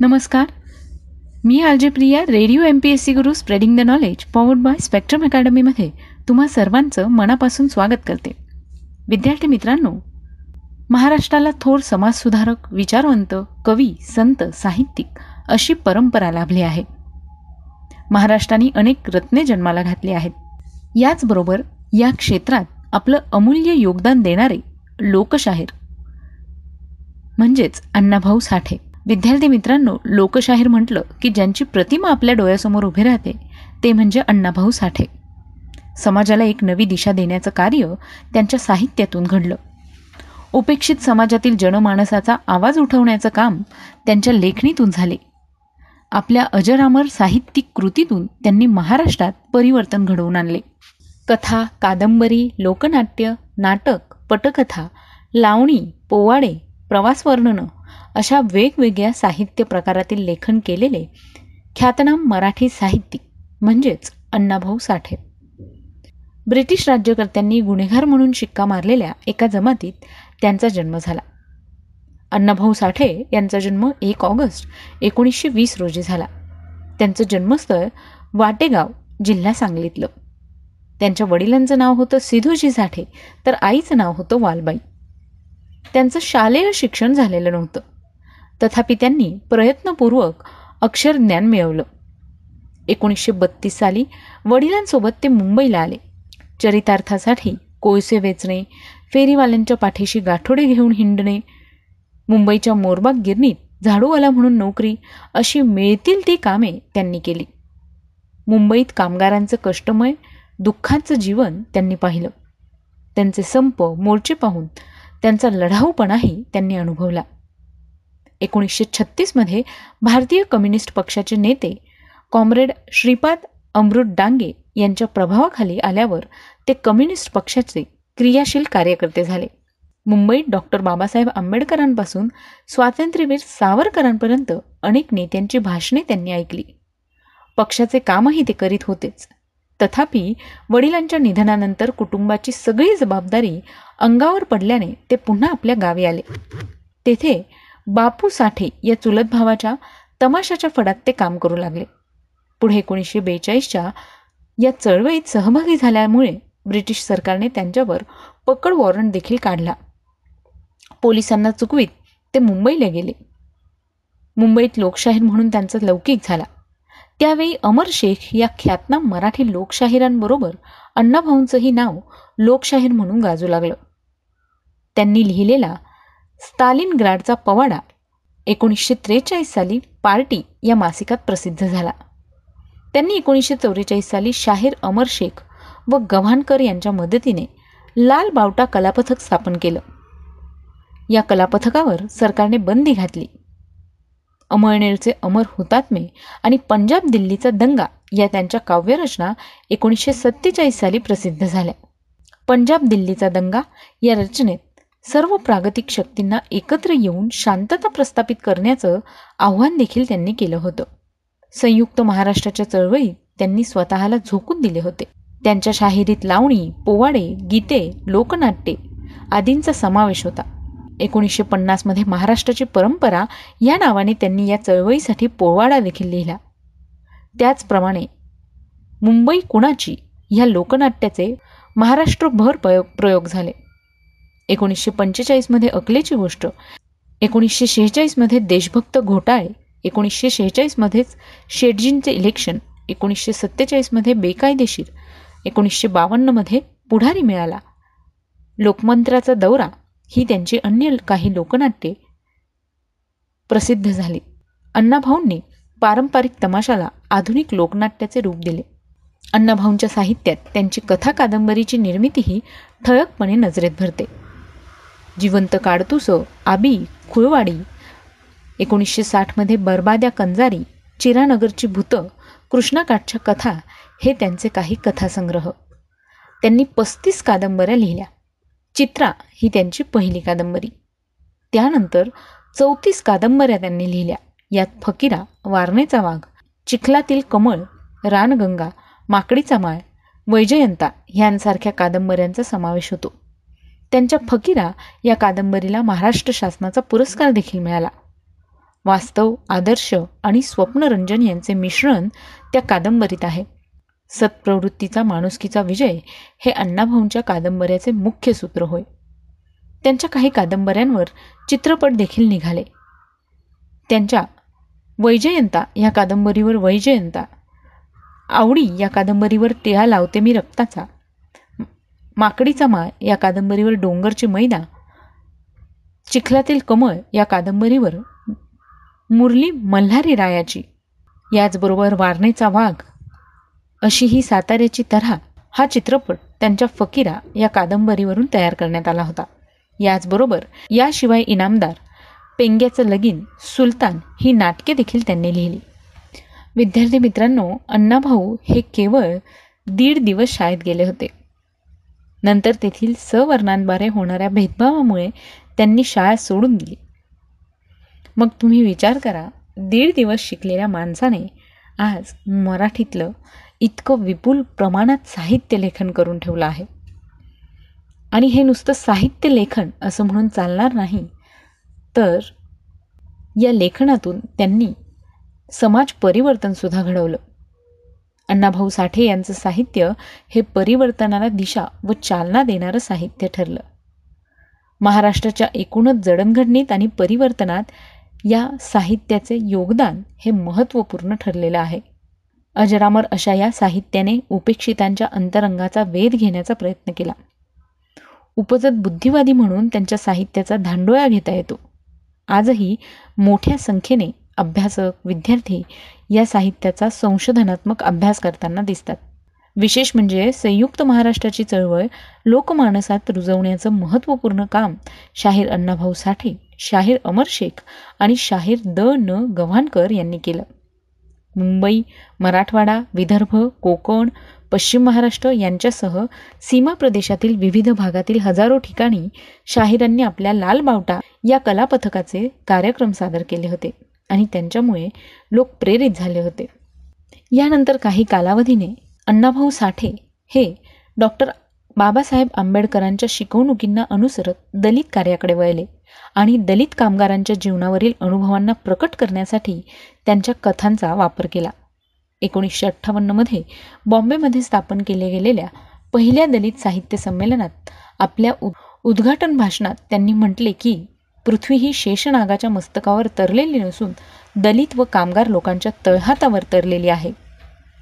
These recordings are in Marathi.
नमस्कार. मी RJ Priya radio M P S C Guru spreading the knowledge powered by Spectrum अकॅडमीमध्ये तुम्हा सर्वांचं मनापासून स्वागत करते. विद्यार्थी मित्रांनो महाराष्ट्राला थोर समाजसुधारक विचारवंत कवी संत साहित्यिक अशी परंपरा लाभली आहे. महाराष्ट्राने अनेक रत्ने जन्माला घातली आहेत. याचबरोबर या क्षेत्रात आपलं अमूल्य योगदान देणारे लोकशाहीर म्हणजेच अण्णाभाऊ साठे. विद्यार्थी मित्रांनो लोकशाहीर म्हटलं की ज्यांची प्रतिमा आपल्या डोळ्यासमोर उभी राहते ते म्हणजे अण्णाभाऊ साठे. समाजाला एक नवी दिशा देण्याचं कार्य त्यांच्या साहित्यातून घडलं. उपेक्षित समाजातील जनमानसाचा आवाज उठवण्याचं काम त्यांच्या लेखणीतून झाले. आपल्या अजरामर साहित्यिक कृतीतून त्यांनी महाराष्ट्रात परिवर्तन घडवून आणले. कथा कादंबरी लोकनाट्य नाटक पटकथा लावणी पोवाडे प्रवास वर्णनं अशा वेगवेगळ्या साहित्य प्रकारातील लेखन केलेले ख्यातनाम मराठी साहित्यिक म्हणजेच अण्णाभाऊ साठे. ब्रिटिश राज्यकर्त्यांनी गुन्हेगार म्हणून शिक्का मारलेल्या एका जमातीत त्यांचा जन्म झाला. अण्णाभाऊ साठे यांचा जन्म एक ऑगस्ट एकोणीसशे वीस रोजी झाला. त्यांचं जन्मस्थळ वाटेगाव जिल्हा सांगलीतलं. त्यांच्या वडिलांचं नाव होतं सिधूजी साठे तर आईचं नाव होतं वालबाई. त्यांचं शालेय शिक्षण झालेलं नव्हतं. तथापि त्यांनी प्रयत्नपूर्वक अक्षरज्ञान मिळवलं. एकोणीसशे बत्तीस साली वडिलांसोबत ते मुंबईला आले. चरितार्थासाठी कोळसे वेचणे फेरीवाल्यांच्या पाठीशी गाठोडे घेऊन हिंडणे मुंबईच्या मोरबाग गिरणीत झाडूवाला म्हणून नोकरी अशी मिळतील ती कामे त्यांनी केली. मुंबईत कामगारांचं कष्टमय दुःखाचं जीवन त्यांनी पाहिलं. त्यांचे संप मोर्चे पाहून त्यांचा लढाऊपणाही त्यांनी अनुभवला. एकोणीसशे छत्तीसमध्ये भारतीय कम्युनिस्ट पक्षाचे नेते कॉम्रेड श्रीपाद अमृत डांगे यांच्या प्रभावाखाली आल्यावर ते कम्युनिस्ट पक्षाचे क्रियाशील कार्यकर्ते झाले. मुंबईत डॉक्टर बाबासाहेब आंबेडकरांपासून स्वातंत्र्यवीर सावरकरांपर्यंत अनेक नेत्यांची भाषणे त्यांनी ऐकली. पक्षाचे कामही ते करीत होतेच. तथापि वडिलांच्या निधनानंतर कुटुंबाची सगळी जबाबदारी अंगावर पडल्याने ते पुन्हा आपल्या गावी आले. तेथे बापू साठे या चुलत भावाच्या तमाशाच्या फडात ते काम करू लागले. पुढे एकोणीसशे बेचाळीसच्या या चळवळीत सहभागी झाल्यामुळे ब्रिटिश सरकारने त्यांच्यावर पकड वॉरंट देखील काढला. पोलिसांना चुकवीत ते मुंबईला गेले. मुंबईत लोकशाहीर म्हणून त्यांचा लौकिक झाला. त्यावेळी अमर शेख या ख्यातनाम मराठी लोकशाहिरांबरोबर अण्णाभाऊंचंही नाव लोकशाहीर म्हणून गाजू लागलं. त्यांनी लिहिलेला स्टालिन ग्राडचा पवाडा एकोणीसशे त्रेचाळीस साली पार्टी या मासिकात प्रसिद्ध झाला. त्यांनी एकोणीसशे चौवेचाळीस साली शाहीर अमर शेख व गव्हाणकर यांच्या मदतीने लाल बावटा कलापथक स्थापन केलं. या कलापथकावर सरकारने बंदी घातली. अमळनेरचे अमर हुतात्मे आणि पंजाब दिल्लीचा दंगा या त्यांच्या काव्यरचना एकोणीसशे सत्तेचाळीस साली प्रसिद्ध झाल्या. पंजाब दिल्लीचा दंगा या रचनेत सर्व प्रागतिक शक्तींना एकत्र येऊन शांतता प्रस्थापित करण्याचं आव्हान देखील त्यांनी केलं होतं. संयुक्त महाराष्ट्राच्या चळवळीत त्यांनी स्वतःला झोकून दिले होते. त्यांच्या शाहिरीत लावणी पोवाडे गीते लोकनाट्ये आदींचा समावेश होता. एकोणीसशे पन्नासमध्ये महाराष्ट्राची परंपरा या नावाने त्यांनी या चळवळीसाठी पोवाडा देखील लिहिला. त्याचप्रमाणे मुंबई कुणाची ह्या लोकनाट्याचे महाराष्ट्रभर प्रयोग प्रयोग झाले. एकोणीसशे पंचेचाळीसमध्ये अकलेची गोष्ट एकोणीसशे शेहेचाळीसमध्ये देशभक्त घोटाळे एकोणीसशे शेहेचाळीसमध्येच शेटजींचे इलेक्शन एकोणीसशे सत्तेचाळीसमध्ये बेकायदेशीर एकोणीसशे बावन्नमध्ये पुढारी मिळाला. लोकमंत्राचा दौरा ही त्यांची अन्य काही लोकनाट्ये प्रसिद्ध झाली. अण्णाभाऊंनी पारंपरिक तमाशाला आधुनिक लोकनाट्याचे रूप दिले. अण्णाभाऊंच्या साहित्यात त्यांची कथा कादंबरीची निर्मितीही ठळकपणे नजरेत भरते. जिवंत काडतुस आबी खुळवाडी. एकोणीसशे साठमध्ये बरबाद्या कंजारी चिरानगरची भूतं कृष्णाकाठच्या कथा हे त्यांचे काही कथासंग्रह. त्यांनी पस्तीस कादंबऱ्या लिहिल्या. चित्रा ही त्यांची पहिली कादंबरी. त्यानंतर चौतीस कादंबऱ्या त्यांनी लिहिल्या. यात फकीरा वारणेचा वाघ चिखलातील कमळ रानगंगा माकडीचा माळ वैजयंता ह्यांसारख्या कादंबऱ्यांचा समावेश होतो. त्यांच्या फकीरा या कादंबरीला महाराष्ट्र शासनाचा पुरस्कार देखील मिळाला. वास्तव आदर्श आणि स्वप्नरंजन यांचे मिश्रण त्या कादंबरीत आहे. सत्प्रवृत्तीचा माणुसकीचा विजय हे अण्णाभाऊंच्या कादंबऱ्याचे मुख्य सूत्र होय. त्यांच्या काही कादंबऱ्यांवर चित्रपट देखील निघाले. त्यांच्या वैजयंता या कादंबरीवर वैजयंता आवडी या कादंबरीवर टिळा लावते मी रक्ताचा माकडीचा माळ या कादंबरीवर डोंगरची मैदा चिखलातील कमळ या कादंबरीवर मुरली मल्हारी रायाची याचबरोबर वारणेचा वाघ अशी ही साताऱ्याची तऱ्हा हा चित्रपट त्यांच्या फकीरा या कादंबरीवरून तयार करण्यात आला होता. याचबरोबर याशिवाय इनामदार पेंग्याचं लगीन सुलतान ही नाटके देखील त्यांनी लिहिली. विद्यार्थी मित्रांनो अण्णाभाऊ हे केवळ दीड दिवस शाळेत गेले होते. नंतर तेथील सवर्णांद्वारे होणाऱ्या भेदभावामुळे त्यांनी शाळा सोडून दिली. मग तुम्ही विचार करा दीड दिवस शिकलेल्या माणसाने आज मराठीतलं इतकं विपुल प्रमाणात साहित्य लेखन करून ठेवलं आहे. आणि हे नुसतं साहित्य लेखन असं म्हणून चालणार नाही तर या लेखनातून त्यांनी समाज परिवर्तनसुद्धा घडवलं. अण्णाभाऊ साठे यांचं साहित्य हे परिवर्तनाला दिशा व चालना देणारं साहित्य ठरलं. महाराष्ट्राच्या एकूणच जडणघडणीत आणि परिवर्तनात या साहित्याचे योगदान हे महत्त्वपूर्ण ठरलेलं आहे. अजरामर अशा या साहित्याने उपेक्षितांच्या अंतरंगाचा वेध घेण्याचा प्रयत्न केला. उपजत बुद्धिवादी म्हणून त्यांच्या साहित्याचा धांडोळा घेता येतो. आजही मोठ्या संख्येने अभ्यासक विद्यार्थी या साहित्याचा संशोधनात्मक अभ्यास करताना दिसतात. विशेष म्हणजे संयुक्त महाराष्ट्राची चळवळ लोकमानसात रुजवण्याचं महत्त्वपूर्ण काम शाहीर अण्णाभाऊ साठे शाहीर अमर शेख आणि शाहीर द न गव्हाणकर यांनी केलं. मुंबई मराठवाडा विदर्भ कोकण पश्चिम महाराष्ट्र यांच्यासह सीमा प्रदेशातील विविध भागातील हजारो ठिकाणी शाहिरांनी आपल्या लाल बावटा या कलापथकाचे कार्यक्रम सादर केले होते. आणि त्यांच्यामुळे लोक प्रेरित झाले होते. यानंतर काही कालावधीने अण्णाभाऊ साठे हे डॉक्टर बाबासाहेब आंबेडकरांच्या शिकवणुकींना अनुसरत दलित कार्याकडे वळले आणि दलित कामगारांच्या जीवनावरील अनुभवांना प्रकट करण्यासाठी त्यांच्या कथांचा वापर केला. एकोणीसशे अठ्ठावन्नमध्ये बॉम्बेमध्ये स्थापन केले गेलेल्या पहिल्या दलित साहित्य संमेलनात आपल्या उद्घाटन भाषणात त्यांनी म्हटले की पृथ्वी ही शेषनागाच्या मस्तकावर तरलेली नसून दलित व कामगार लोकांच्या तळहातावर तरलेली आहे.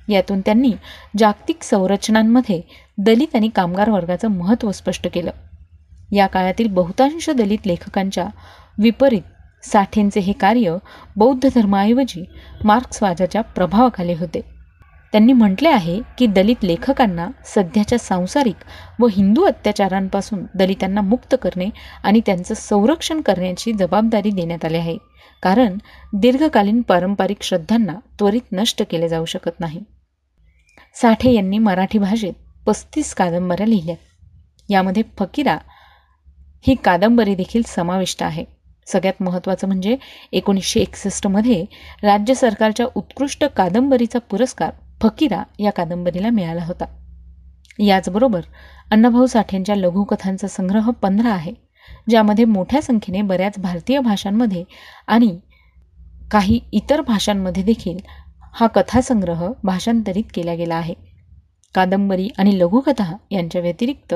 यातून त्यांनी जागतिक संरचनांमध्ये दलित आणि कामगार वर्गाचं महत्त्व स्पष्ट केलं. या काळातील बहुतांश दलित लेखकांच्या विपरीत साठेंचे हे कार्य बौद्ध धर्माऐवजी मार्क्सवादाच्या प्रभावाखाली होते. त्यांनी म्हटले आहे की दलित लेखकांना सध्याच्या सांसारिक व हिंदू अत्याचारांपासून दलितांना मुक्त करणे आणि त्यांचं संरक्षण करण्याची जबाबदारी देण्यात आली आहे. कारण दीर्घकालीन पारंपरिक श्रद्धांना त्वरित नष्ट केले जाऊ शकत नाही. साठे यांनी मराठी भाषेत पस्तीस कादंबऱ्या लिहिल्या. यामध्ये फकीरा ही कादंबरी देखील समाविष्ट आहे. सगळ्यात महत्त्वाचं म्हणजे एकोणीसशे एकसष्टमध्ये राज्य सरकारच्या उत्कृष्ट कादंबरीचा पुरस्कार फकीरा या कादंबरीला मिळाला होता. याचबरोबर अण्णाभाऊ साठेंच्या लघुकथांचा संग्रह पंधरा आहे ज्यामध्ये मोठ्या संख्येने बऱ्याच भारतीय भाषांमध्ये आणि काही इतर भाषांमध्ये देखील हा कथासंग्रह भाषांतरित केला गेला आहे. कादंबरी आणि लघुकथा यांच्या व्यतिरिक्त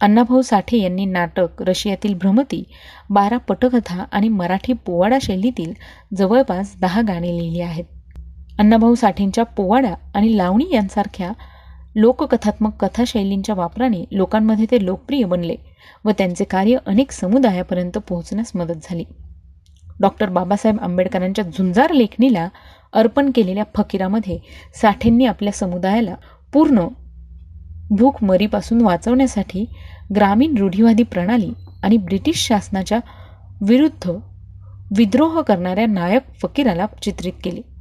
अण्णाभाऊ साठे यांनी नाटक रशियातील भ्रमती बारा पटकथा आणि मराठी पोवाडा शैलीतील जवळपास दहा गाणी लिहिली आहेत. अण्णाभाऊ साठेंच्या पोवाडा आणि लावणी यांसारख्या लोककथात्मक कथाशैलींच्या वापराने लोकांमध्ये ते लोकप्रिय बनले व त्यांचे कार्य अनेक समुदायापर्यंत पोहोचण्यास मदत झाली. डॉक्टर बाबासाहेब आंबेडकरांच्या झुंजार लेखणीला अर्पण केलेल्या फकीरामध्ये साठेंनी आपल्या समुदायाला पूर्ण भूकमरीपासून वाचवण्यासाठी ग्रामीण रूढीवादी प्रणाली आणि ब्रिटिश शासनाच्या विरुद्ध विद्रोह करणाऱ्या नायक फकीराला चित्रित केले.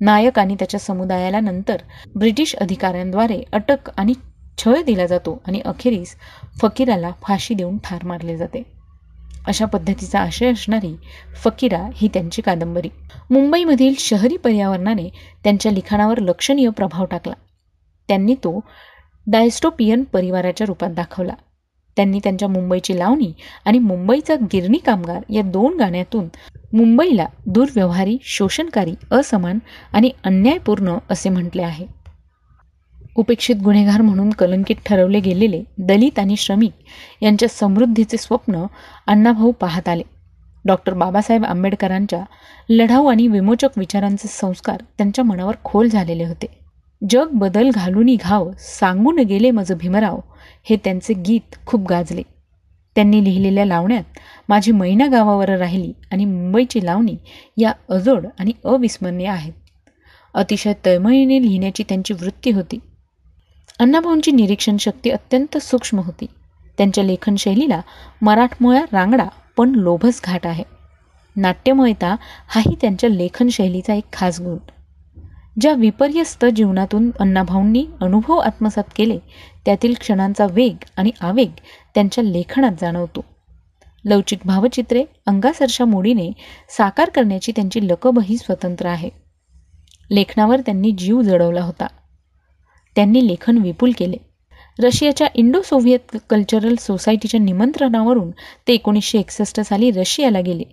नायक आणि त्याच्या समुदायाला नंतर ब्रिटिश अधिकाऱ्यांद्वारे अटक आणि छळ दिला जातो आणि अखेरीस फकीराला फाशी देऊन ठार मारले जाते. अशा पद्धतीचा आशय असणारी फकीरा ही त्यांची कादंबरी. मुंबईमधील शहरी पर्यावरणाने त्यांच्या लिखाणावर लक्षणीय प्रभाव टाकला. त्यांनी तो डायस्टोपियन परिवाराच्या रूपात दाखवला. त्यांनी त्यांच्या मुंबईची लावणी आणि मुंबईचा गिरणी कामगार या दोन गाण्यातून मुंबईला दुर्व्यवहारी शोषणकारी असमान आणि अन्यायपूर्ण असे म्हटले आहे. उपेक्षित गुन्हेगार म्हणून कलंकित ठरवले गेलेले दलित आणि श्रमिक यांच्या समृद्धीचे स्वप्न अण्णाभाऊ पाहत आले. डॉक्टर बाबासाहेब आंबेडकरांच्या लढाऊ आणि विमोचक विचारांचे संस्कार त्यांच्या मनावर खोल झालेले होते. जग बदल घालूनी घाव सांगून गेले मज भीमराव हे त्यांचे गीत खूप गाजले. त्यांनी लिहिलेल्या लावण्यात माझी मैना गावावर राहिली आणि मुंबईची लावणी या अजोड आणि अविस्मरणीय आहेत. अतिशय तळमळीने लिहिण्याची त्यांची वृत्ती होती. अण्णाभाऊंची निरीक्षण शक्ती अत्यंत सूक्ष्म होती. त्यांच्या लेखनशैलीला मराठमोळ्या रांगडा पण लोभस घाट आहे. नाट्यमयता हाही त्यांच्या लेखनशैलीचा एक खास गुण. ज्या विपर्यस्त जीवनातून अण्णाभाऊंनी अनुभव आत्मसात केले त्यातील क्षणांचा वेग आणि आवेग त्यांच्या लेखनात जाणवतो. लवचिक भावचित्रे अंगासरच्या मोडीने साकार करण्याची त्यांची लकबही स्वतंत्र आहे. लेखनावर त्यांनी जीव जडवला होता. त्यांनी लेखन विपुल केले. रशियाच्या इंडो सोव्हिएत कल्चरल सोसायटीच्या निमंत्रणावरून ते एकोणीसशे एकसष्ट साली रशियाला गेले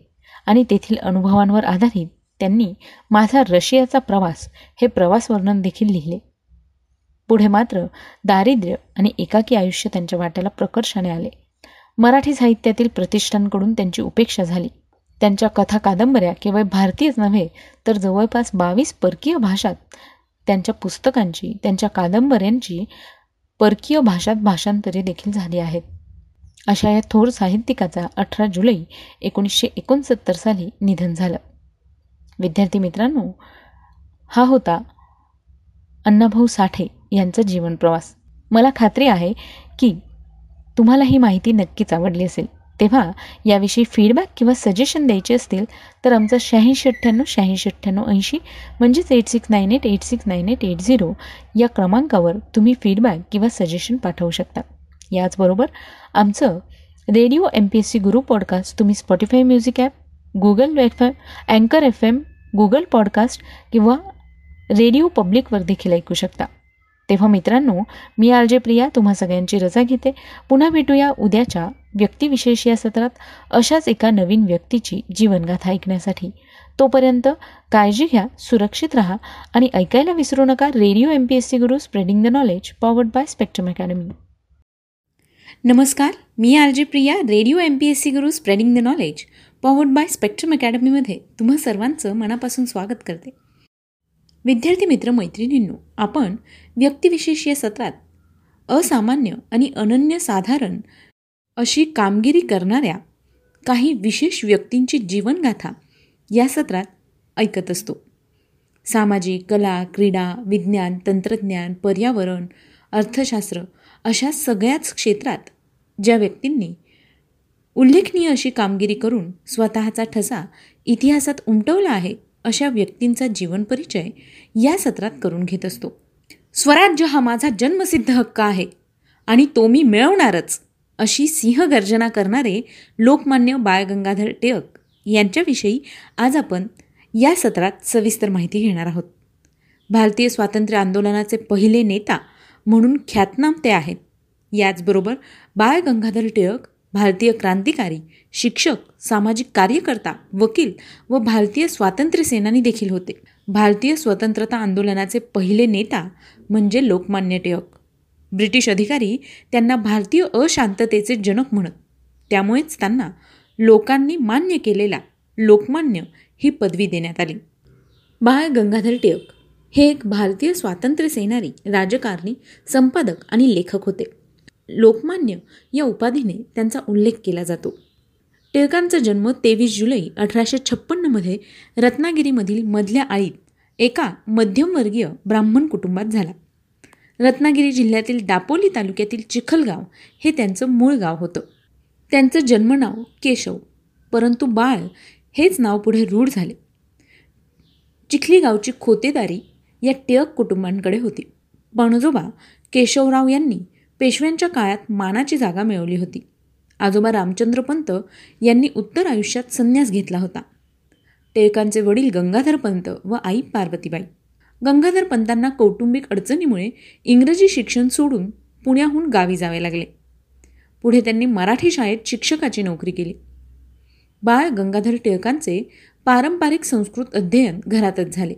आणि तेथील अनुभवांवर आधारित त्यांनी माझा रशियाचा प्रवास हे प्रवास वर्णन देखील लिहिले. पुढे मात्र दारिद्र्य आणि एकाकी आयुष्य त्यांच्या वाट्याला प्रकर्षाने आले. मराठी साहित्यातील प्रतिष्ठांकडून त्यांची उपेक्षा झाली. त्यांच्या कथा कादंबऱ्या केवळ भारतीयच नव्हे तर जवळपास बावीस परकीय भाषात त्यांच्या पुस्तकांची त्यांच्या कादंबऱ्यांची परकीय भाषात भाषांतरे देखील झाली आहेत. अशा या थोर साहित्यिकाचा अठरा जुलै एकोणीसशे एकोणसत्तर साली निधन झालं. विद्यार्थी मित्रांनो हा होता अण्णाभाऊ साठे यांचा जीवन प्रवास. मला खात्री आहे की तुम्हाला ही माहिती नक्कीच आवडली असेल. तेव्हा याविषयी फीडबॅक किंवा सजेशन द्यायचे असतील तर आमचा शहाऐंशी अठ्ठ्याण्णव शहाऐंशी अठ्ठ्याण्णव ऐंशी म्हणजेच eight six nine eight eight six nine eight eight zero या क्रमांकावर तुम्ही फीडबॅक किंवा सजेशन पाठवू शकता. याचबरोबर आमचं radio M P S C Guru podcast तुम्ही Spotify music app Google F M अँकर एफ एम गुगल पॉडकास्ट किंवा रेडिओ पब्लिकवर देखील ऐकू शकता. तेव्हा मित्रांनो मी आलजे प्रिया तुम्हा सगळ्यांची रजा घेते. पुन्हा भेटूया उद्याच्या व्यक्तिविशेष या सत्रात अशाच एका नवीन व्यक्तीची जीवनगाथा ऐकण्यासाठी. तोपर्यंत काळजी घ्या सुरक्षित राहा आणि ऐकायला विसरू नका radio M P S C Guru spreading the knowledge powered by Spectrum Academy नमस्कार मी RJ Priya radio M P S C Guru spreading the knowledge powered by Spectrum अकॅडमीमध्ये तुम्हा सर्वांचं मनापासून स्वागत करते. विद्यार्थी मित्र मैत्रिणींनो आपण व्यक्तिविशेष या सत्रात असामान्य आणि अनन्यसाधारण अशी कामगिरी करणाऱ्या काही विशेष व्यक्तींची जीवनगाथा या सत्रात ऐकत असतो. सामाजिक कला क्रीडा विज्ञान तंत्रज्ञान पर्यावरण अर्थशास्त्र अशा सगळ्याच क्षेत्रात ज्या व्यक्तींनी उल्लेखनीय अशी कामगिरी करून स्वतःचा ठसा इतिहासात उमटवला आहे अशा व्यक्तींचा जीवन परिचय या सत्रात करून घेत असतो. स्वराज्य हा माझा जन्मसिद्ध हक्क आहे आणि तो मी मिळवणारच अशी सिंहगर्जना करणारे लोकमान्य बाळ गंगाधर टिळक यांच्याविषयी आज आपण या सत्रात सविस्तर माहिती घेणार आहोत. भारतीय स्वातंत्र्य आंदोलनाचे पहिले नेता म्हणून ख्यातनाम ते आहेत. याचबरोबर बाळ गंगाधर टिळक भारतीय क्रांतिकारी शिक्षक सामाजिक कार्यकर्ता वकील व भारतीय स्वातंत्र्य सेनानी देखील होते. भारतीय स्वतंत्रता आंदोलनाचे पहिले नेता म्हणजे लोकमान्य टिळक. ब्रिटिश अधिकारी त्यांना भारतीय अशांततेचे जनक म्हणत त्यामुळेच त्यांना लोकांनी मान्य केलेला लोकमान्य ही पदवी देण्यात आली. बाळ गंगाधर टिळक हे एक भारतीय स्वातंत्र्य सेनारी राजकारणी संपादक आणि लेखक होते. लोकमान्य या उपाधीने त्यांचा उल्लेख केला जातो. टिळकांचा जन्म तेवीस जुलै अठराशे छप्पन्नमध्ये रत्नागिरीमधील मधल्या आळीत एका मध्यमवर्गीय ब्राह्मण कुटुंबात झाला. रत्नागिरी जिल्ह्यातील दापोली तालुक्यातील चिखलगाव हे त्यांचं मूळ गाव होतं. त्यांचं जन्मनाव केशव परंतु बाळ हेच नाव पुढे रूढ झाले. चिखली गावची खोतेदारी या टिळक कुटुंबांकडे होती. पणजोबा केशवराव यांनी पेशव्यांच्या काळात मानाची जागा मिळवली होती. आजोबा रामचंद्र पंत यांनी उत्तर आयुष्यात संन्यास घेतला होता. टिळकांचे वडील गंगाधर पंत व आई पार्वतीबाई. गंगाधर पंतांना कौटुंबिक अडचणीमुळे इंग्रजी शिक्षण सोडून पुण्याहून गावी जावे लागले. पुढे त्यांनी मराठी शाळेत शिक्षकाची नोकरी केली. बाळ गंगाधर टिळकांचे पारंपरिक संस्कृत अध्ययन घरातच झाले.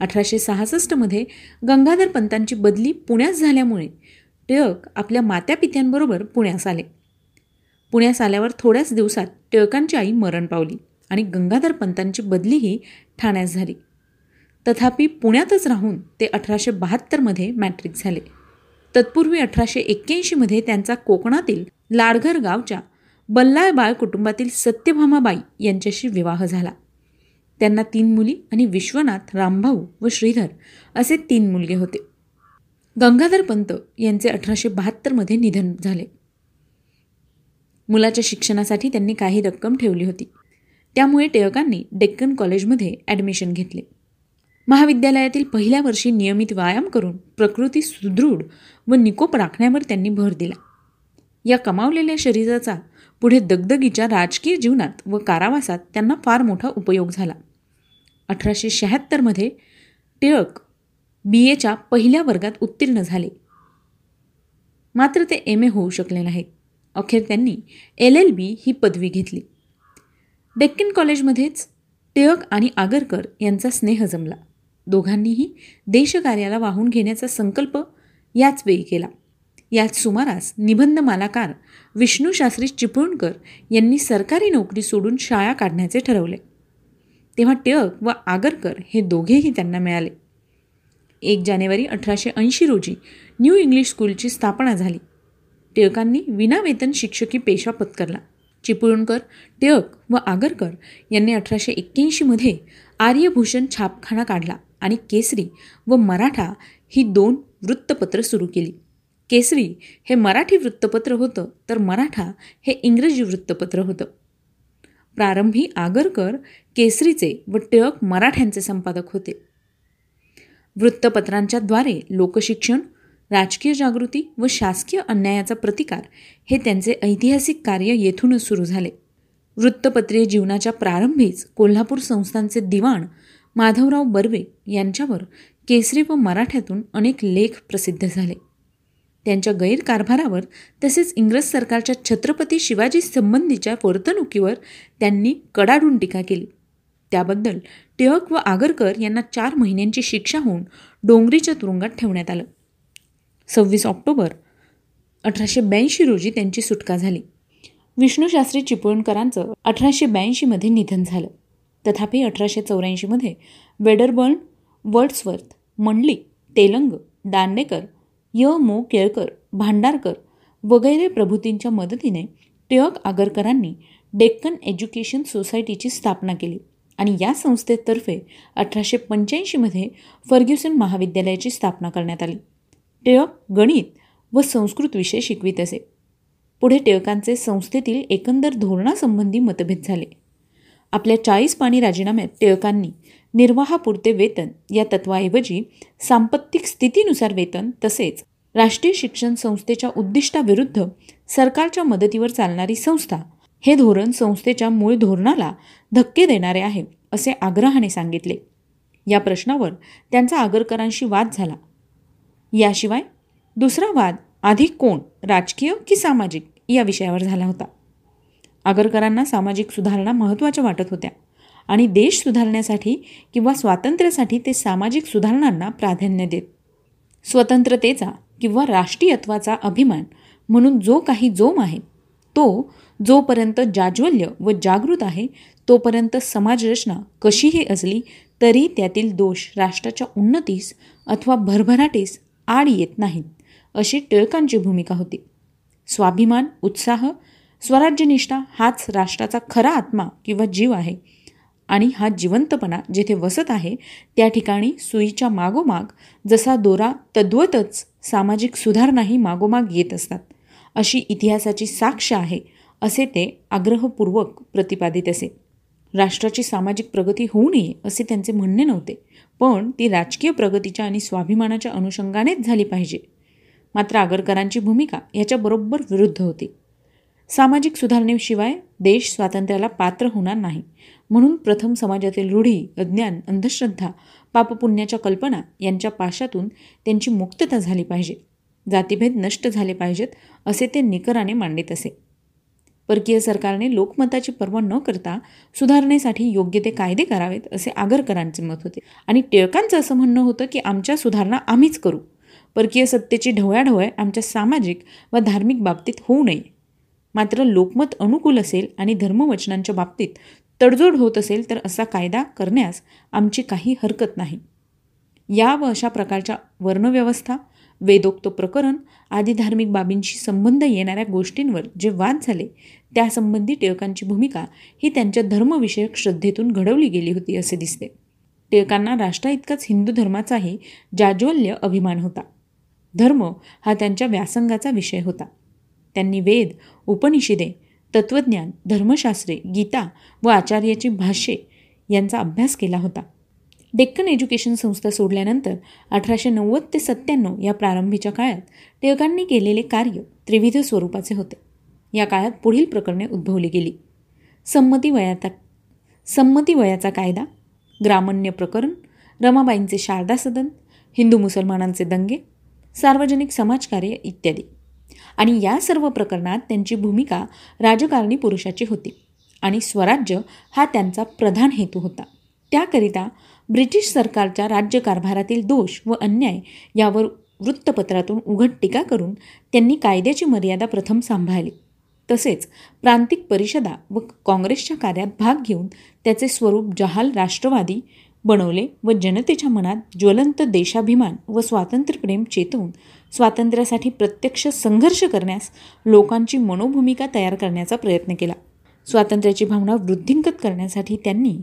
अठराशे सहासष्टमध्ये गंगाधर पंतांची बदली पुण्यात झाल्यामुळे टिळक आपल्या मात्यापित्यांबरोबर पुण्यास आले. पुण्यास आल्यावर थोड्याच दिवसात टिळकांची आई मरण पावली आणि गंगाधर पंतांची बदलीही ठाण्यास झाली. तथापि पुण्यातच राहून ते अठराशे बहात्तरमध्ये मॅट्रिक झाले. तत्पूर्वी अठराशे एक्क्याऐंशीमध्ये त्यांचा कोकणातील लाडघर गावच्या बल्लाळबाळ कुटुंबातील सत्यभामाबाई यांच्याशी विवाह झाला. त्यांना तीन मुली आणि विश्वनाथ रामभाऊ व श्रीधर असे तीन मुलगे होते. गंगाधर पंत यांचे अठराशे बहात्तरमध्ये निधन झाले. मुलाच्या शिक्षणासाठी त्यांनी काही रक्कम ठेवली होती. त्यामुळे टिळकांनी डेक्कन कॉलेजमध्ये ॲडमिशन घेतले. महाविद्यालयातील पहिल्या वर्षी नियमित व्यायाम करून प्रकृती सुदृढ व निकोप राखण्यावर त्यांनी भर दिला. या कमावलेल्या शरीराचा पुढे दगदगीच्या राजकीय जीवनात व कारावासात त्यांना फार मोठा उपयोग झाला. अठराशे शहात्तरमध्ये टिळक बी एच्या पहिल्या वर्गात उत्तीर्ण झाले. मात्र ते एम ए होऊ शकले नाहीत. अखेर त्यांनी एल एल बी ही पदवी घेतली. डेक्कन कॉलेजमध्येच टिळक आणि आगरकर यांचा स्नेह जमला. दोघांनीही देशकार्याला वाहून घेण्याचा संकल्प याच वेळी केला. याच सुमारास निबंध मालाकार विष्णू शास्त्री चिपळूणकर यांनी सरकारी नोकरी सोडून शाळा काढण्याचे ठरवले. तेव्हा टिळक व आगरकर हे दोघेही त्यांना मिळाले. एक जानेवारी अठराशे ऐंशी रोजी न्यू इंग्लिश स्कूलची स्थापना झाली. टिळकांनी विनावेतन शिक्षकी पेशा पत्करला. चिपळूणकर टिळक व आगरकर यांनी अठराशे एक्क्याऐंशीमध्ये आर्यभूषण छापखाना काढला आणि केसरी व मराठा ही दोन वृत्तपत्र सुरू केली. केसरी हे मराठी वृत्तपत्र होतं तर मराठा हे इंग्रजी वृत्तपत्र होतं. प्रारंभी आगरकर केसरीचे व टिळक मराठ्यांचे संपादक होते. वृत्तपत्रांच्याद्वारे लोकशिक्षण राजकीय जागृती व शासकीय अन्यायाचा प्रतिकार हे त्यांचे ऐतिहासिक कार्य येथूनच सुरू झाले. वृत्तपत्रीय जीवनाच्या प्रारंभीच कोल्हापूर संस्थांचे दिवाण माधवराव बर्वे यांच्यावर केसरी व मराठ्यातून अनेक लेख प्रसिद्ध झाले. त्यांच्या गैरकारभारावर तसेच इंग्रज सरकारच्या छत्रपती शिवाजी संबंधीच्या वर्तणुकीवर त्यांनी कडाडून टीका केली. त्याबद्दल टिळक व आगरकर यांना चार महिन्यांची शिक्षा होऊन डोंगरीच्या तुरुंगात ठेवण्यात आलं. सव्वीस ऑक्टोबर अठराशे ब्याऐंशी रोजी त्यांची सुटका झाली. विष्णूशास्त्री चिपळूणकरांचं अठराशे ब्याऐंशीमध्ये निधन झालं. तथापि अठराशे चौऱ्याऐंशीमध्ये वेडरबर्न वर्ड्सवर्थ मंडली तेलंग दांडेकर य. मो. केळकर भांडारकर वगैरे प्रभूतींच्या मदतीने टिळक आगरकरांनी डेक्कन एज्युकेशन सोसायटीची स्थापना केली. आणि या संस्थेतर्फे अठराशे पंच्याऐंशीमध्ये फर्ग्युसन महाविद्यालयाची स्थापना करण्यात आली. टिळक गणित व संस्कृत विषय शिकवित असे. पुढे टिळकांचे संस्थेतील एकंदर धोरणासंबंधी मतभेद झाले. आपल्या चाळीस पाणी राजीनाम्यात टिळकांनी निर्वाहापुरते वेतन या तत्वाऐवजी सांपत्तिक स्थितीनुसार वेतन तसेच राष्ट्रीय शिक्षण संस्थेच्या उद्दिष्टाविरुद्ध सरकारच्या मदतीवर चालणारी संस्था हे धोरण संस्थेच्या मूळ धोरणाला धक्के देणारे आहे असे आग्रहाने सांगितले. या प्रश्नावर त्यांचा आगरकरांशी वाद झाला. याशिवाय दुसरा वाद आधी कोण राजकीय की सामाजिक या विषयावर झाला होता. आगरकरांना सामाजिक सुधारणा महत्त्वाच्या वाटत होत्या आणि देश सुधारण्यासाठी किंवा स्वातंत्र्यासाठी ते सामाजिक सुधारणांना प्राधान्य देत. स्वतंत्रतेचा किंवा राष्ट्रीयत्वाचा अभिमान म्हणून जो काही जोम आहे तो जोपर्यंत जाज्वल्य व जागृत आहे तोपर्यंत समाजरचना कशीही असली तरी त्यातील दोष राष्ट्राच्या उन्नतीस अथवा भरभराटीस आड येत नाहीत अशी टिळकांची भूमिका होती. स्वाभिमान उत्साह स्वराज्यनिष्ठा हाच राष्ट्राचा खरा आत्मा किंवा जीव आहे आणि हा जिवंतपणा जेथे वसत आहे त्या ठिकाणी सुईच्या मागोमाग जसा दोरा तद्वतच सामाजिक सुधारणाही मागोमाग येत असतात अशी इतिहासाची साक्ष आहे असे ते आग्रहपूर्वक प्रतिपादित असे. राष्ट्राची सामाजिक प्रगती होऊ नये असे त्यांचे म्हणणे नव्हते. पण ती राजकीय प्रगतीच्या आणि स्वाभिमानाच्या अनुषंगानेच झाली पाहिजे. मात्र आगरकरांची भूमिका याच्याबरोबर विरुद्ध होती. सामाजिक सुधारणेशिवाय देश स्वातंत्र्याला पात्र होणार नाही. म्हणून प्रथम समाजातील रूढी अज्ञान अंधश्रद्धा पापपुण्याच्या कल्पना यांच्या पाशातून त्यांची मुक्तता झाली पाहिजे. जातीभेद नष्ट झाले पाहिजेत असे ते निकराने मांडित असे. परकीय सरकारने लोकमताची पर्वा न करता सुधारणेसाठी योग्य ते कायदे करावेत असे आगरकरांचे मत होते. आणि टिळकांचं असं म्हणणं होतं की आमच्या सुधारणा आम्हीच करू. परकीय सत्तेची ढवळाढवळ आमच्या सामाजिक व धार्मिक बाबतीत होऊ नये. मात्र लोकमत अनुकूल असेल आणि धर्मवचनांच्या बाबतीत तडजोड होत असेल तर असा कायदा करण्यास आमची काही हरकत नाही. या व अशा प्रकारच्या वर्णव्यवस्था वेदोक्त प्रकरण आदी धार्मिक बाबींशी संबंध येणाऱ्या गोष्टींवर जे वाद झाले त्यासंबंधी टिळकांची भूमिका ही त्यांच्या धर्मविषयक श्रद्धेतून घडवली गेली होती असे दिसते. टिळकांना राष्ट्राइतकाच हिंदू धर्माचाही जाज्वल्य अभिमान होता. धर्म हा त्यांच्या व्यासंगाचा विषय होता. त्यांनी वेद उपनिषदे तत्त्वज्ञान धर्मशास्त्रे गीता व आचार्याची भाष्ये यांचा अभ्यास केला होता. डेक्कन एज्युकेशन संस्था सोडल्यानंतर अठराशे नव्वद ते सत्त्याण्णव या प्रारंभीच्या काळात टिळकांनी केलेले कार्य त्रिविध स्वरूपाचे होते. या काळात पुढील प्रकरणे उद्भवली गेली. संमती वयाचा संमती वयाचा कायदा ग्रामण्य प्रकरण रमाबाईंचे शारदा सदन हिंदू मुसलमानांचे दंगे सार्वजनिक समाजकार्य इत्यादी. आणि या सर्व प्रकरणात त्यांची भूमिका राजकारणी पुरुषाची होती आणि स्वराज्य हा त्यांचा प्रधान हेतू होता. त्याकरिता ब्रिटिश सरकारच्या राज्यकारभारातील दोष व अन्याय यावर वृत्तपत्रातून उघड टीका करून त्यांनी कायद्याची मर्यादा प्रथम सांभाळली. तसेच प्रांतिक परिषदा व काँग्रेसच्या कार्यात भाग घेऊन त्याचे स्वरूप जहाल राष्ट्रवादी बनवले व जनतेच्या मनात ज्वलंत देशाभिमान व स्वातंत्र्यप्रेम चेतवून स्वातंत्र्यासाठी प्रत्यक्ष संघर्ष करण्यास लोकांची मनोभूमिका तयार करण्याचा प्रयत्न केला. स्वातंत्र्याची भावना वृद्धिंगत करण्यासाठी त्यांनी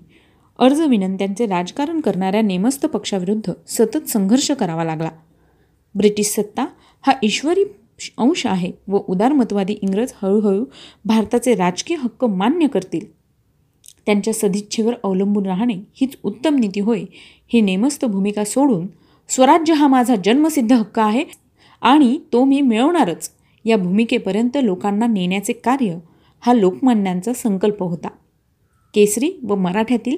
अर्ज विनंत्यांचे राजकारण करणाऱ्या नेमस्त पक्षाविरुद्ध सतत संघर्ष करावा लागला. ब्रिटिश सत्ता हा ईश्वरी अंश आहे व उदारमतवादी इंग्रज हळूहळू भारताचे राजकीय हक्क मान्य करतील. त्यांच्या सदिच्छेवर अवलंबून राहणे हीच उत्तम नीती होय ही नेमस्त भूमिका सोडून स्वराज्य हा माझा जन्मसिद्ध हक्क आहे आणि तो मी मिळवणारच या भूमिकेपर्यंत लोकांना नेण्याचे कार्य हा लोकमान्यांचा संकल्प होता. केसरी व मराठ्यातील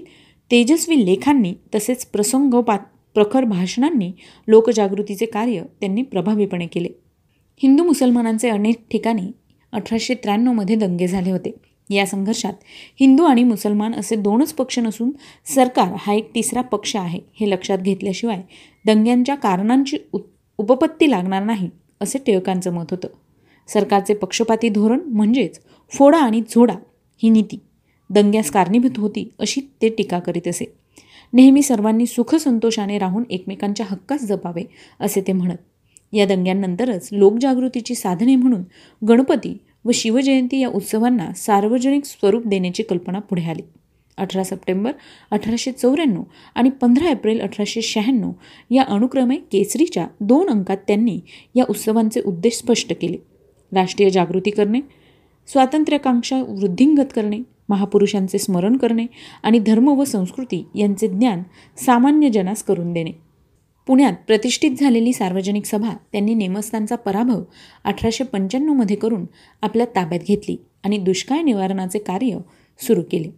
तेजस्वी लेखांनी तसेच प्रसंगोपात प्रखर भाषणांनी लोकजागृतीचे कार्य त्यांनी प्रभावीपणे केले. हिंदू मुसलमानांचे अनेक ठिकाणी अठराशे त्र्याण्णवमध्ये दंगे झाले होते. या संघर्षात हिंदू आणि मुसलमान असे दोनच पक्ष नसून सरकार हा एक तिसरा पक्ष आहे हे लक्षात घेतल्याशिवाय दंग्यांच्या कारणांची उ उपपत्ती लागणार नाही असे टिळकांचं मत होतं. सरकारचे पक्षपाती धोरण म्हणजेच फोडा आणि झोडा ही नीती. दंग्यास कारणीभूत होती अशी ते टीका करीत असे. नेहमी सर्वांनी सुखसंतोषाने राहून एकमेकांच्या हक्कास जपावे असे ते म्हणत. या दंग्यांनंतरच लोकजागृतीची साधने म्हणून गणपती व शिवजयंती या उत्सवांना सार्वजनिक स्वरूप देण्याची कल्पना पुढे आली. अठरा सप्टेंबर अठराशे चौऱ्याण्णव आणि पंधरा एप्रिल अठराशे शहाण्णव या अनुक्रमे केसरीच्या दोन अंकात त्यांनी या उत्सवांचे उद्देश स्पष्ट केले. राष्ट्रीय जागृती करणे स्वातंत्र्याकांक्षा वृद्धिंगत करणे महापुरुषांचे स्मरण करणे आणि धर्म व संस्कृती यांचे ज्ञान सामान्य जनास करून देणे. पुण्यात प्रतिष्ठित झालेली सार्वजनिक सभा त्यांनी नेमस्थांचा पराभव अठराशे पंच्याण्णवमध्ये करून आपल्या ताब्यात घेतली आणि दुष्काळ निवारणाचे कार्य सुरू केले.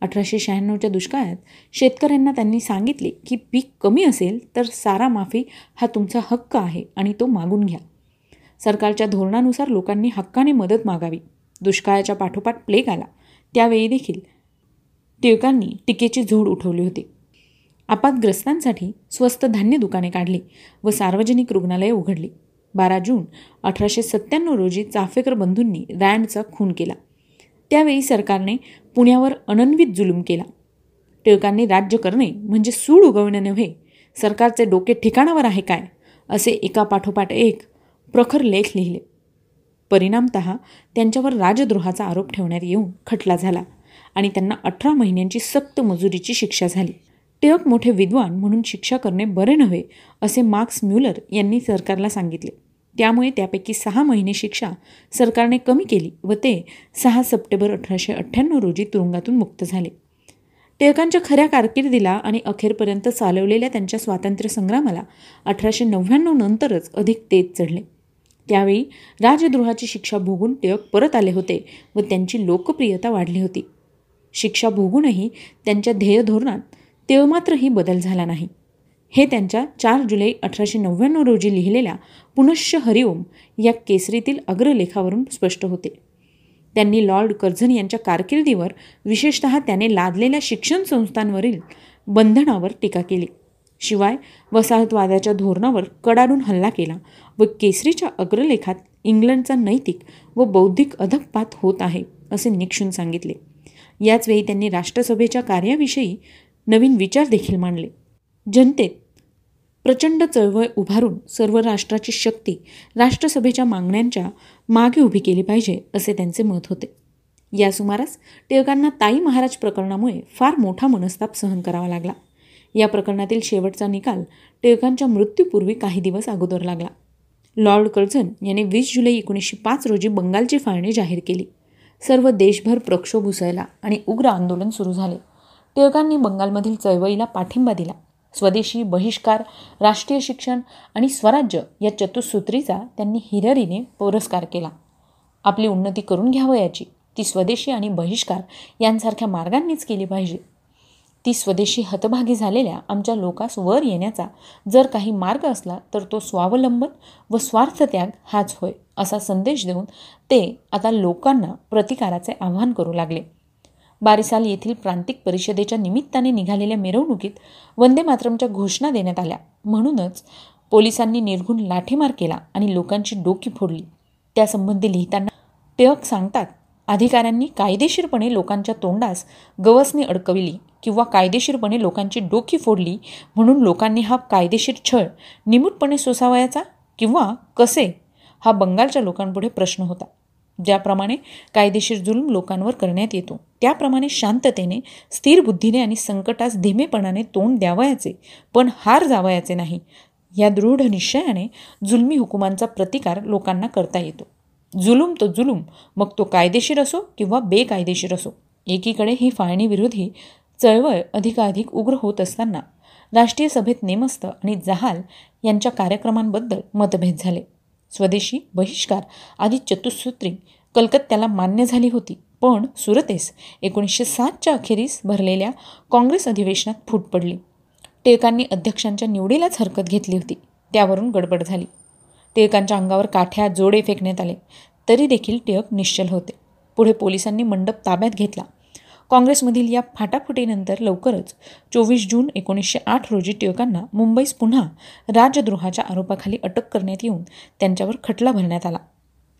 अठराशे शहाण्णवच्या दुष्काळात शेतकऱ्यांना त्यांनी सांगितले की पीक कमी असेल तर सारा माफी हा तुमचा हक्क आहे आणि तो मागून घ्या. सरकारच्या धोरणानुसार लोकांनी हक्काने मदत मागावी. दुष्काळाच्या पाठोपाठ प्लेग आला. त्यावेळी देखील टिळकांनी टीकेची झोड उठवली होती. आपातग्रस्तांसाठी स्वस्त धान्य दुकाने काढली व सार्वजनिक रुग्णालये उघडली. बारा जून अठराशे सत्त्याण्णव रोजी चाफेकर बंधूंनी रँडचा खून केला. त्यावेळी सरकारने पुण्यावर अनन्वित जुलूम केला. टिळकांनी राज्य करणे म्हणजे सूड उगवणे नव्हे सरकारचे डोके ठिकाणावर आहे काय असे एका पाठोपाठ एक प्रखर लेख लिहिले. परिणामत त्यांच्यावर राजद्रोहाचा आरोप ठेवण्यात येऊन खटला झाला आणि त्यांना अठरा महिन्यांची सक्त मजुरीची शिक्षा झाली. टिळक मोठे विद्वान म्हणून शिक्षा करणे बरे नव्हे असे मार्क्स म्युलर यांनी सरकारला सांगितले. त्यामुळे त्यापैकी सहा महिने शिक्षा सरकारने कमी केली व ते सहा सप्टेंबर अठराशे अठ्ठ्याण्णव रोजी तुरुंगातून मुक्त झाले. टिळकांच्या खऱ्या कारकिर्दीला आणि अखेरपर्यंत चालवलेल्या त्यांच्या स्वातंत्र्य संग्रामाला अठराशे नव्याण्णव नंतरच अधिक तेज चढले. त्यावेळी राजद्रोहाची शिक्षा भोगून टिळक परत आले होते व त्यांची लोकप्रियता वाढली होती. शिक्षा भोगूनही त्यांच्या ध्येयधोरणात तेव्हा मात्रही बदल झाला नाही. हे त्यांच्या चार जुलै अठराशे नव्याण्णव रोजी लिहिलेल्या पुनश्च हरिओम या केसरीतील अग्रलेखावरून स्पष्ट होते. त्यांनी लॉर्ड कर्झन यांच्या कारकिर्दीवर विशेषतः त्याने लादलेल्या शिक्षण संस्थांवरील बंधनावर टीका केली. शिवाय वसाहतवादाच्या धोरणावर कडाडून हल्ला केला व केसरीच्या अग्रलेखात इंग्लंडचा नैतिक व बौद्धिक अधकपात होत आहे असे निक्षून सांगितले. याचवेळी त्यांनी राष्ट्रसभेच्या कार्याविषयी नवीन विचार देखील मांडले. जनतेत प्रचंड चळवळ उभारून सर्व राष्ट्राची शक्ती राष्ट्रसभेच्या मागण्यांच्या मागे उभी केली पाहिजे असे त्यांचे मत होते. या सुमारास टिळकांना ताई महाराज प्रकरणामुळे फार मोठा मनस्ताप सहन करावा लागला. या प्रकरणातील शेवटचा निकाल टिळकांच्या मृत्यूपूर्वी काही दिवस अगोदर लागला. लॉर्ड कर्झन याने वीस जुलै एकोणीसशे पाच रोजी बंगालची फाळणी जाहीर केली. सर्व देशभर प्रक्षोभ उसळला आणि उग्र आंदोलन सुरू झाले. टिळकांनी बंगालमधील चळवळीला पाठिंबा दिला. स्वदेशी बहिष्कार राष्ट्रीय शिक्षण आणि स्वराज्य या चतुसूत्रीचा त्यांनी हिररीने पुरस्कार केला. आपली उन्नती करून घ्यावं याची ती स्वदेशी आणि बहिष्कार यांसारख्या मार्गांनीच केली पाहिजे. ती स्वदेशी हतभागी झालेल्या आमच्या लोकास वर येण्याचा जर काही मार्ग असला तर तो स्वावलंबन व स्वार्थत्याग हाच होय असा संदेश देऊन ते आता लोकांना प्रतिकाराचे आव्हान करू लागले. बारिसाल येथील प्रांतिक परिषदेच्या निमित्ताने निघालेल्या मिरवणुकीत वंदे मातरमच्या घोषणा देण्यात आल्या. म्हणूनच पोलिसांनी निर्घुण लाठीमार केला आणि लोकांची डोकी फोडली. त्यासंबंधी लिहिताना टिळक सांगतात अधिकाऱ्यांनी कायदेशीरपणे लोकांच्या तोंडास गवसणी अडकविली किंवा कायदेशीरपणे लोकांची डोकी फोडली म्हणून लोकांनी हा कायदेशीर छळ निमूटपणे सोसावयाचा किंवा कसे हा बंगालच्या लोकांपुढे प्रश्न होता. ज्याप्रमाणे कायदेशीर जुलूम लोकांवर करण्यात येतो त्याप्रमाणे शांततेने स्थिर बुद्धीने आणि संकटास धीमेपणाने तोंड द्यावयाचे पण हार जावयाचे नाही या दृढ निश्चयाने जुलमी हुकुमांचा प्रतिकार लोकांना करता येतो. जुलूम तो जुलूम मग तो कायदेशीर असो किंवा बेकायदेशीर असो एकीकडे ही फाळणी विरोधी चळवळ अधिकाधिक उग्र होत असताना राष्ट्रीय सभेत नेमस्त आणि जहाल यांच्या कार्यक्रमांबद्दल मतभेद झाले. स्वदेशी बहिष्कार आदी चतुसूत्री कलकत्त्याला मान्य झाली होती पण सुरतेस एकोणीसशे सातच्या अखेरीस भरलेल्या काँग्रेस अधिवेशनात फूट पडली. टिळकांनी अध्यक्षांच्या निवडीलाच हरकत घेतली होती त्यावरून गडबड झाली. टिळकांच्या अंगावर काठ्या जोडे फेकण्यात आले तरी देखील टिळक निश्चल होते. पुढे पोलिसांनी मंडप ताब्यात घेतला काँग्रेसमधील या फाटाफुटीनंतर लवकरच चोवीस जून एकोणीसशे आठ रोजी टिळकांना मुंबईस पुन्हा राजद्रोहाच्या आरोपाखाली अटक करण्यात येऊन त्यांच्यावर खटला भरण्यात आला.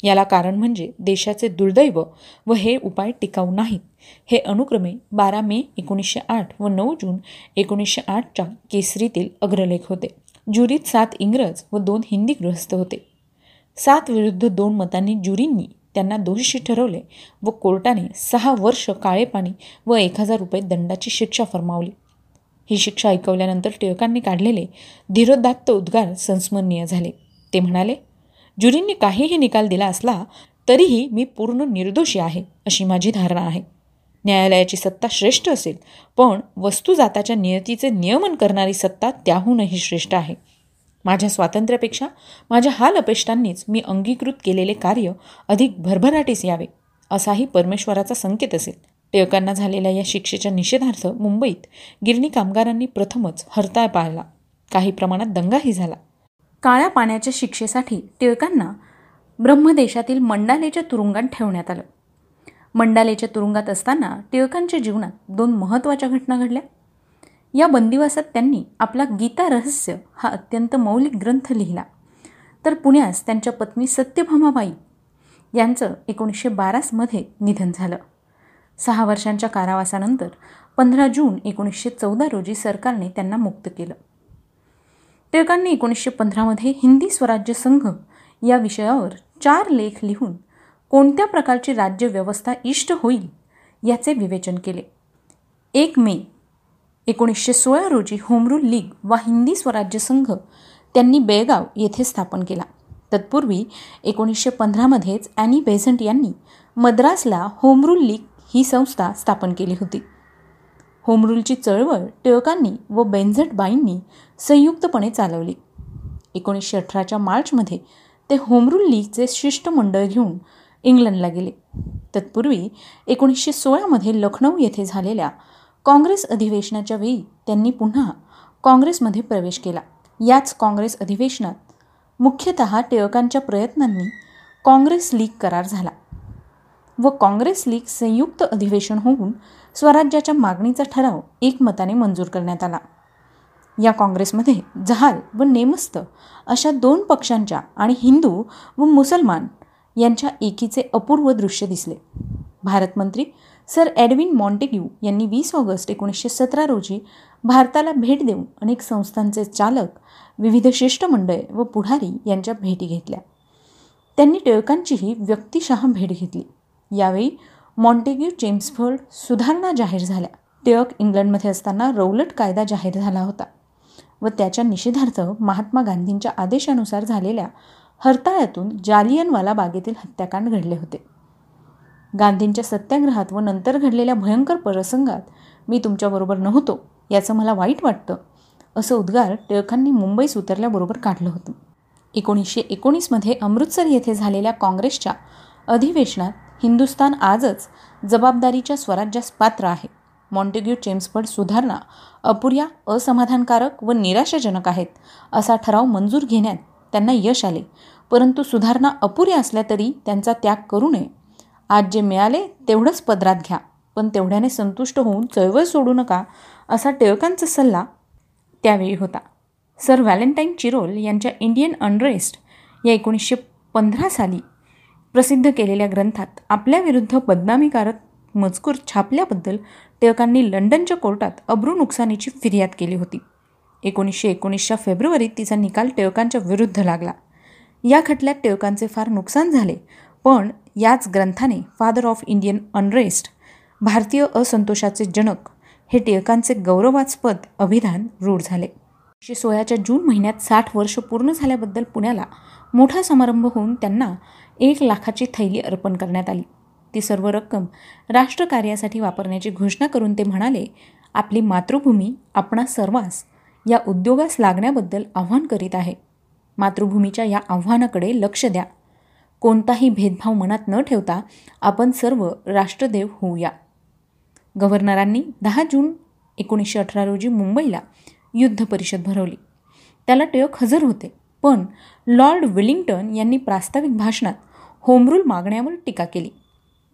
याला कारण म्हणजे देशाचे दुर्दैव व हे उपाय टिकाऊ नाहीत. हे अनुक्रमे बारा मे एकोणीसशे आठ व नऊ जून एकोणीसशे आठच्या केसरीतील अग्रलेख होते. ज्युरीत सात इंग्रज व दोन हिंदी गृहस्थ होते. सात विरुद्ध दोन मतांनी ज्युरींनी त्यांना दोषी ठरवले व कोर्टाने सहा वर्ष काळे पाणी व एक हजार रुपये दंडाची शिक्षा फरमावली. ही शिक्षा ऐकवल्यानंतर टिळकांनी काढलेले धीरोदात्त उद्गार संस्मरणीय झाले. ते म्हणाले ज्युरींनी काहीही निकाल दिला असला तरीही मी पूर्ण निर्दोषी आहे अशी माझी धारणा आहे. न्यायालयाची सत्ता श्रेष्ठ असेल पण वस्तुजाताच्या नियतीचे नियमन करणारी सत्ता त्याहूनही श्रेष्ठ आहे. माझ्या स्वातंत्र्यापेक्षा माझ्या हाल अपेष्टांनीच मी अंगीकृत केलेले कार्य अधिक भरभराटीस यावे असाही परमेश्वराचा संकेत असेल. टिळकांना झालेल्या या शिक्षेच्या निषेधार्थ मुंबईत गिरणी कामगारांनी प्रथमच हरताळ पाळला. काही प्रमाणात दंगाही झाला. काळ्या पाण्याच्या शिक्षेसाठी टिळकांना ब्रह्मदेशातील मंडालेच्या तुरुंगात ठेवण्यात आलं. मंडालेच्या तुरुंगात असताना टिळकांच्या जीवनात दोन महत्त्वाच्या घटना घडल्या. या बंदिवासात त्यांनी आपला गीता रहस्य हा अत्यंत मौलिक ग्रंथ लिहिला. तर पुण्यास त्यांच्या पत्नी सत्यभामाबाई यांचं एकोणीसशे बारासमध्ये निधन झालं. सहा वर्षांच्या कारावासानंतर पंधरा जून एकोणीसशे चौदा रोजी सरकारने त्यांना मुक्त केलं. टिळकांनी एकोणीसशे पंधरामध्ये हिंदी स्वराज्य संघ या विषयावर चार लेख लिहून कोणत्या प्रकारची राज्यव्यवस्था इष्ट होईल याचे विवेचन केले. एक मे एकोणीसशे सोळा रोजी होमरूल लीग वा हिंदी स्वराज्य संघ त्यांनी बेळगाव येथे स्थापन केला. तत्पूर्वी एकोणीसशे पंधरामध्येच ॲनी बेझंट यांनी मद्रासला होमरूल लीग ही संस्था स्थापन केली होती. होमरूलची चळवळ टिळकांनी व बेन्झटबाईंनी संयुक्तपणे चालवली. एकोणीसशे अठराच्या मार्चमध्ये ते होमरूल लीगचे शिष्टमंडळ घेऊन इंग्लंडला गेले. तत्पूर्वी एकोणीसशे सोळामध्ये लखनौ येथे झालेल्या काँग्रेस अधिवेशनाच्या वेळी त्यांनी पुन्हा काँग्रेसमध्ये प्रवेश केला. याच काँग्रेस अधिवेशनात मुख्यतः टिळकांच्या प्रयत्नांनी काँग्रेस लीग करार झाला व काँग्रेस लीग संयुक्त अधिवेशन होऊन स्वराज्याच्या मागणीचा ठराव एकमताने मंजूर करण्यात आला. या काँग्रेसमध्ये जहाल व नेमस्त अशा दोन पक्षांच्या आणि हिंदू व मुसलमान यांच्या एकीचे अपूर्व दृश्य दिसले. भारतमंत्री सर एडविन मॉन्टेग्यू यांनी वीस ऑगस्ट एकोणीसशे सतरा रोजी भारताला भेट देऊन अनेक संस्थांचे चालक विविध शिष्टमंडळे व पुढारी यांच्या भेटी घेतल्या. त्यांनी टिळकांचीही व्यक्तिशः भेट घेतली. यावेळी मॉन्टेग्यू चेम्सफर्ड सुधारणा जाहीर झाल्या. टिळक इंग्लंडमध्ये असताना रौलट कायदा जाहीर झाला होता व त्याच्या निषेधार्थ महात्मा गांधींच्या आदेशानुसार झालेल्या हरताळ्यातून जालियनवाला बागेतील हत्याकांड घडले होते. गांधींच्या सत्याग्रहात व नंतर घडलेल्या भयंकर प्रसंगात मी तुमच्याबरोबर नव्हतो याचं मला वाईट वाटतं असं उद्गार टिळकांनी मुंबईस उतरल्याबरोबर काढलं होतं. एकोणीसशे एकोणीसमध्ये अमृतसर येथे झालेल्या काँग्रेसच्या अधिवेशनात हिंदुस्तान आजच जबाबदारीच्या स्वराज्यास पात्र आहे. मॉन्टेग्यू चेम्सफर्ड सुधारणा अपुऱ्या असमाधानकारक व निराशाजनक आहेत असा ठराव मंजूर घेण्यात त्यांना यश आले. परंतु सुधारणा अपुऱ्या असल्या तरी त्यांचा त्याग करू नये आज जे मिळाले तेवढंच पदरात घ्या. पण तेवढ्याने संतुष्ट होऊन चळवळ सोडू नका असा टिळकांचा सल्ला त्यावेळी होता. सर व्हॅलेंटाईन चिरोल यांच्या इंडियन अनरेस्ट या एकोणीसशे पंधरा साली प्रसिद्ध केलेल्या ग्रंथात आपल्याविरुद्ध बदनामीकारक मजकूर छापल्याबद्दल टिळकांनी लंडनच्या कोर्टात अब्रू नुकसानीची फिर्याद केली होती. एकोणीसशे एकोणीसच्या फेब्रुवारीत तिचा निकाल टिळकांच्या विरुद्ध लागला. या खटल्यात टिळकांचे फार नुकसान झाले पण याच ग्रंथाने फादर ऑफ इंडियन अनरेस्ट भारतीय असंतोषाचे जनक हे टिळकांचे गौरवास्पद अभिधान रूढ झाले. एकशे सोळाच्या जून महिन्यात साठ वर्ष पूर्ण झाल्याबद्दल पुण्याला मोठा समारंभ होऊन त्यांना एक लाखाची थैली अर्पण करण्यात आली. ती सर्व रक्कम राष्ट्रकार्यासाठी वापरण्याची घोषणा करून ते म्हणाले आपली मातृभूमी आपणा सर्वांस या उद्योगास लागण्याबद्दल आव्हान करीत आहे. मातृभूमीच्या या आव्हानाकडे लक्ष द्या. कोणताही भेदभाव मनात न ठेवता आपण सर्व राष्ट्रदेव होऊया. गव्हर्नरांनी दहा जून एकोणीसशे अठरा रोजी मुंबईला युद्ध परिषद भरवली. त्याला टिळक हजर होते. पण लॉर्ड विलिंग्टन यांनी प्रास्ताविक भाषणात होमरूल मागण्यावर टीका केली.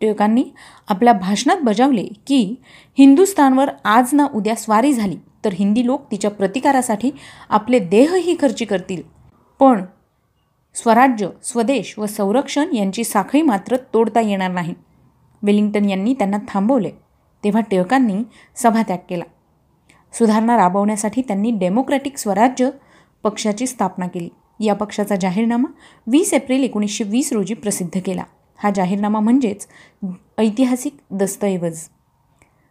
टिळकांनी आपल्या भाषणात बजावले की हिंदुस्थानवर आज ना उद्या स्वारी झाली तर हिंदी लोक तिच्या प्रतिकारासाठी आपले देहही खर्ची करतील. पण स्वराज्य स्वदेश व संरक्षण यांची साखळी मात्र तोडता येणार नाही. वेलिंग्टन यांनी त्यांना थांबवले तेव्हा टिळकांनी सभात्याग केला. सुधारणा राबवण्यासाठी त्यांनी डेमोक्रॅटिक स्वराज्य पक्षाची स्थापना केली. या पक्षाचा जाहीरनामा वीस एप्रिल एकोणीसशे वीस रोजी प्रसिद्ध केला. हा जाहीरनामा म्हणजेच ऐतिहासिक दस्तऐवज.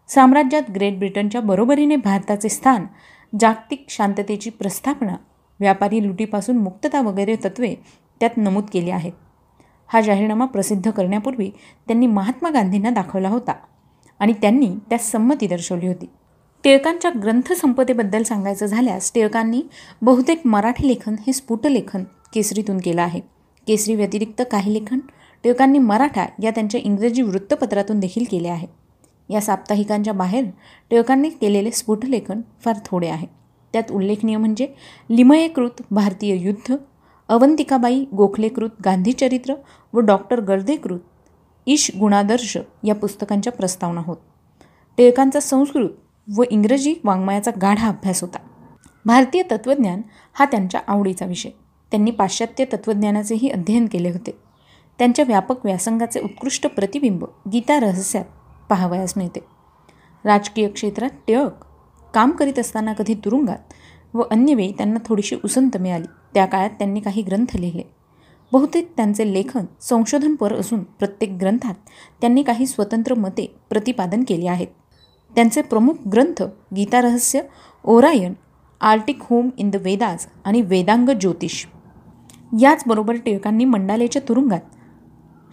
साम्राज्यात ग्रेट ब्रिटनच्या बरोबरीने भारताचे स्थान जागतिक शांततेची प्रस्थापना व्यापारी लुटीपासून मुक्तता वगैरे तत्वे त्यात नमूद केली आहेत. हा जाहीरनामा प्रसिद्ध करण्यापूर्वी त्यांनी महात्मा गांधींना दाखवला होता आणि त्यांनी त्यास संमती दर्शवली होती. टिळकांच्या ग्रंथसंपदेबद्दल सांगायचं झाल्यास टिळकांनी बहुतेक मराठी लेखन हे स्फुटलेखन केसरीतून केलं आहे. केसरी व्यतिरिक्त काही लेखन टिळकांनी मराठा या त्यांच्या इंग्रजी वृत्तपत्रातून देखील केले आहे. या साप्ताहिकांच्या बाहेर टिळकांनी केलेले स्फुटलेखन फार थोडे आहे. त्यात उल्लेखनीय म्हणजे लिमयेकृत भारतीय युद्ध अवंतिकाबाई गोखलेकृत गांधीचरित्र व डॉक्टर गर्देकृत ईश गुणादर्श या पुस्तकांच्या प्रस्तावना होत. टिळकांचा संस्कृत व इंग्रजी वाङ्मयाचा गाढा अभ्यास होता. भारतीय तत्त्वज्ञान हा त्यांच्या आवडीचा विषय. त्यांनी पाश्चात्य तत्त्वज्ञानाचेही अध्ययन केले होते. त्यांच्या व्यापक व्यासंगाचे उत्कृष्ट प्रतिबिंब गीता रहस्यात पाहावयास मिळते. राजकीय क्षेत्रात टिळक काम करीत असताना कधी तुरुंगात व अन्यवेळी त्यांना थोडीशी उसंत मिळाली. त्या काळात त्यांनी काही ग्रंथ लिहिले. बहुतेक त्यांचे लेखन संशोधनपर असून प्रत्येक ग्रंथात त्यांनी काही स्वतंत्र मते प्रतिपादन केली आहेत. त्यांचे प्रमुख ग्रंथ Gitarahasya Orion Arctic home in the Vedas आणि वेदांग ज्योतिष. याचबरोबर टिळकांनी मंडालेच्या तुरुंगात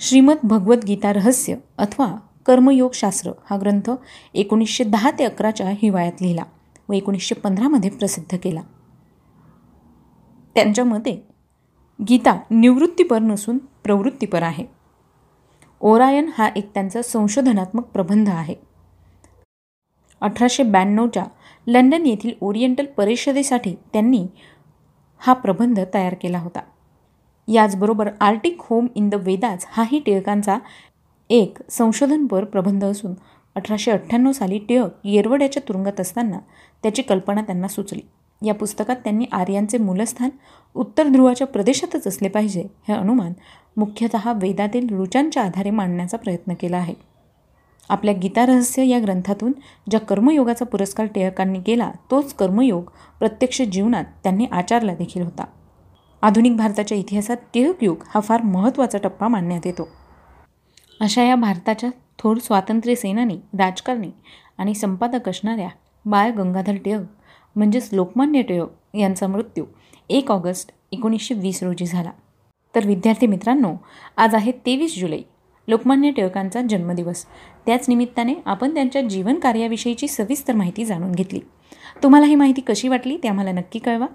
श्रीमद भगवद्गीता रहस्य अथवा कर्मयोगशास्त्र हा ग्रंथ एकोणीसशे दहा ते अकराच्या हिवाळ्यात लिहिला व एकोणीसशे पंधरामध्ये प्रसिद्ध केला. त्यांच्या मते गीता निवृत्तीपर नसून प्रवृत्तीपर आहे. ओरायन हा एक त्यांचा संशोधनात्मक प्रबंध आहे. अठराशे ब्याण्णवच्या लंडन येथील ओरिएंटल परिषदेसाठी त्यांनी हा प्रबंध तयार केला होता. याचबरोबर Arctic home in the Vedas हाही टिळकांचा एक संशोधनपर प्रबंध असून अठराशे अठ्ठ्याण्णव साली टिळक येरवड्याच्या तुरुंगात असताना त्याची कल्पना त्यांना सुचली. या पुस्तकात त्यांनी आर्यांचे मूलस्थान उत्तर ध्रुवाच्या प्रदेशातच असले पाहिजे हे अनुमान मुख्यतः वेदातील रुचांच्या आधारे मांडण्याचा प्रयत्न केला आहे. आपल्या गीतारहस्य या ग्रंथातून ज्या कर्मयोगाचा पुरस्कार टिळकांनी केला तोच कर्मयोग प्रत्यक्ष जीवनात त्यांनी आचारला देखील होता. आधुनिक भारताच्या इतिहासात टिळक युग हा फार महत्त्वाचा टप्पा मानण्यात येतो. अशा या भारताच्या थोर स्वातंत्र्य सेनानी राजकारणी आणि संपादक असणाऱ्या बाळ गंगाधर टिळक म्हणजेच लोकमान्य टिळक यांचा मृत्यू एक ऑगस्ट एकोणीसशे वीस रोजी झाला. तर विद्यार्थी मित्रांनो आज आहे तेवीस जुलै लोकमान्य टिळकांचा जन्मदिवस. त्याच निमित्ताने आपण त्यांच्या जीवन कार्याविषयीची सविस्तर माहिती जाणून घेतली. तुम्हाला ही माहिती कशी वाटली ते आम्हाला नक्की कळवा.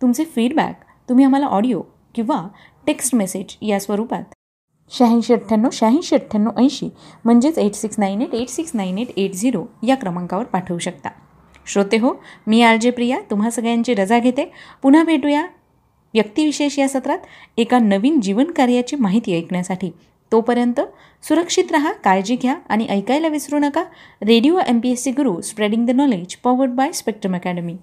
तुमचे फीडबॅक तुम्ही आम्हाला ऑडिओ किंवा टेक्स्ट मेसेज या स्वरूपात शहाऐंशी अठ्ठ्याण्णव शहाऐंशी अठ्ठ्याण्णव ऐंशी. म्हणजेच eight six nine eight eight six nine eight eight zero या क्रमांकावर पाठवू शकता. श्रोते हो मी आर जे प्रिया तुम्हा सगळ्यांची रजा घेते. पुन्हा भेटूया व्यक्तिविशेष या सत्रात एका नवीन जीवन कार्याची माहिती ऐकण्यासाठी. तोपर्यंत सुरक्षित रहा काळजी घ्या आणि ऐकायला विसरू नका. Radio M P S C Guru spreading the knowledge powered by Spectrum Academy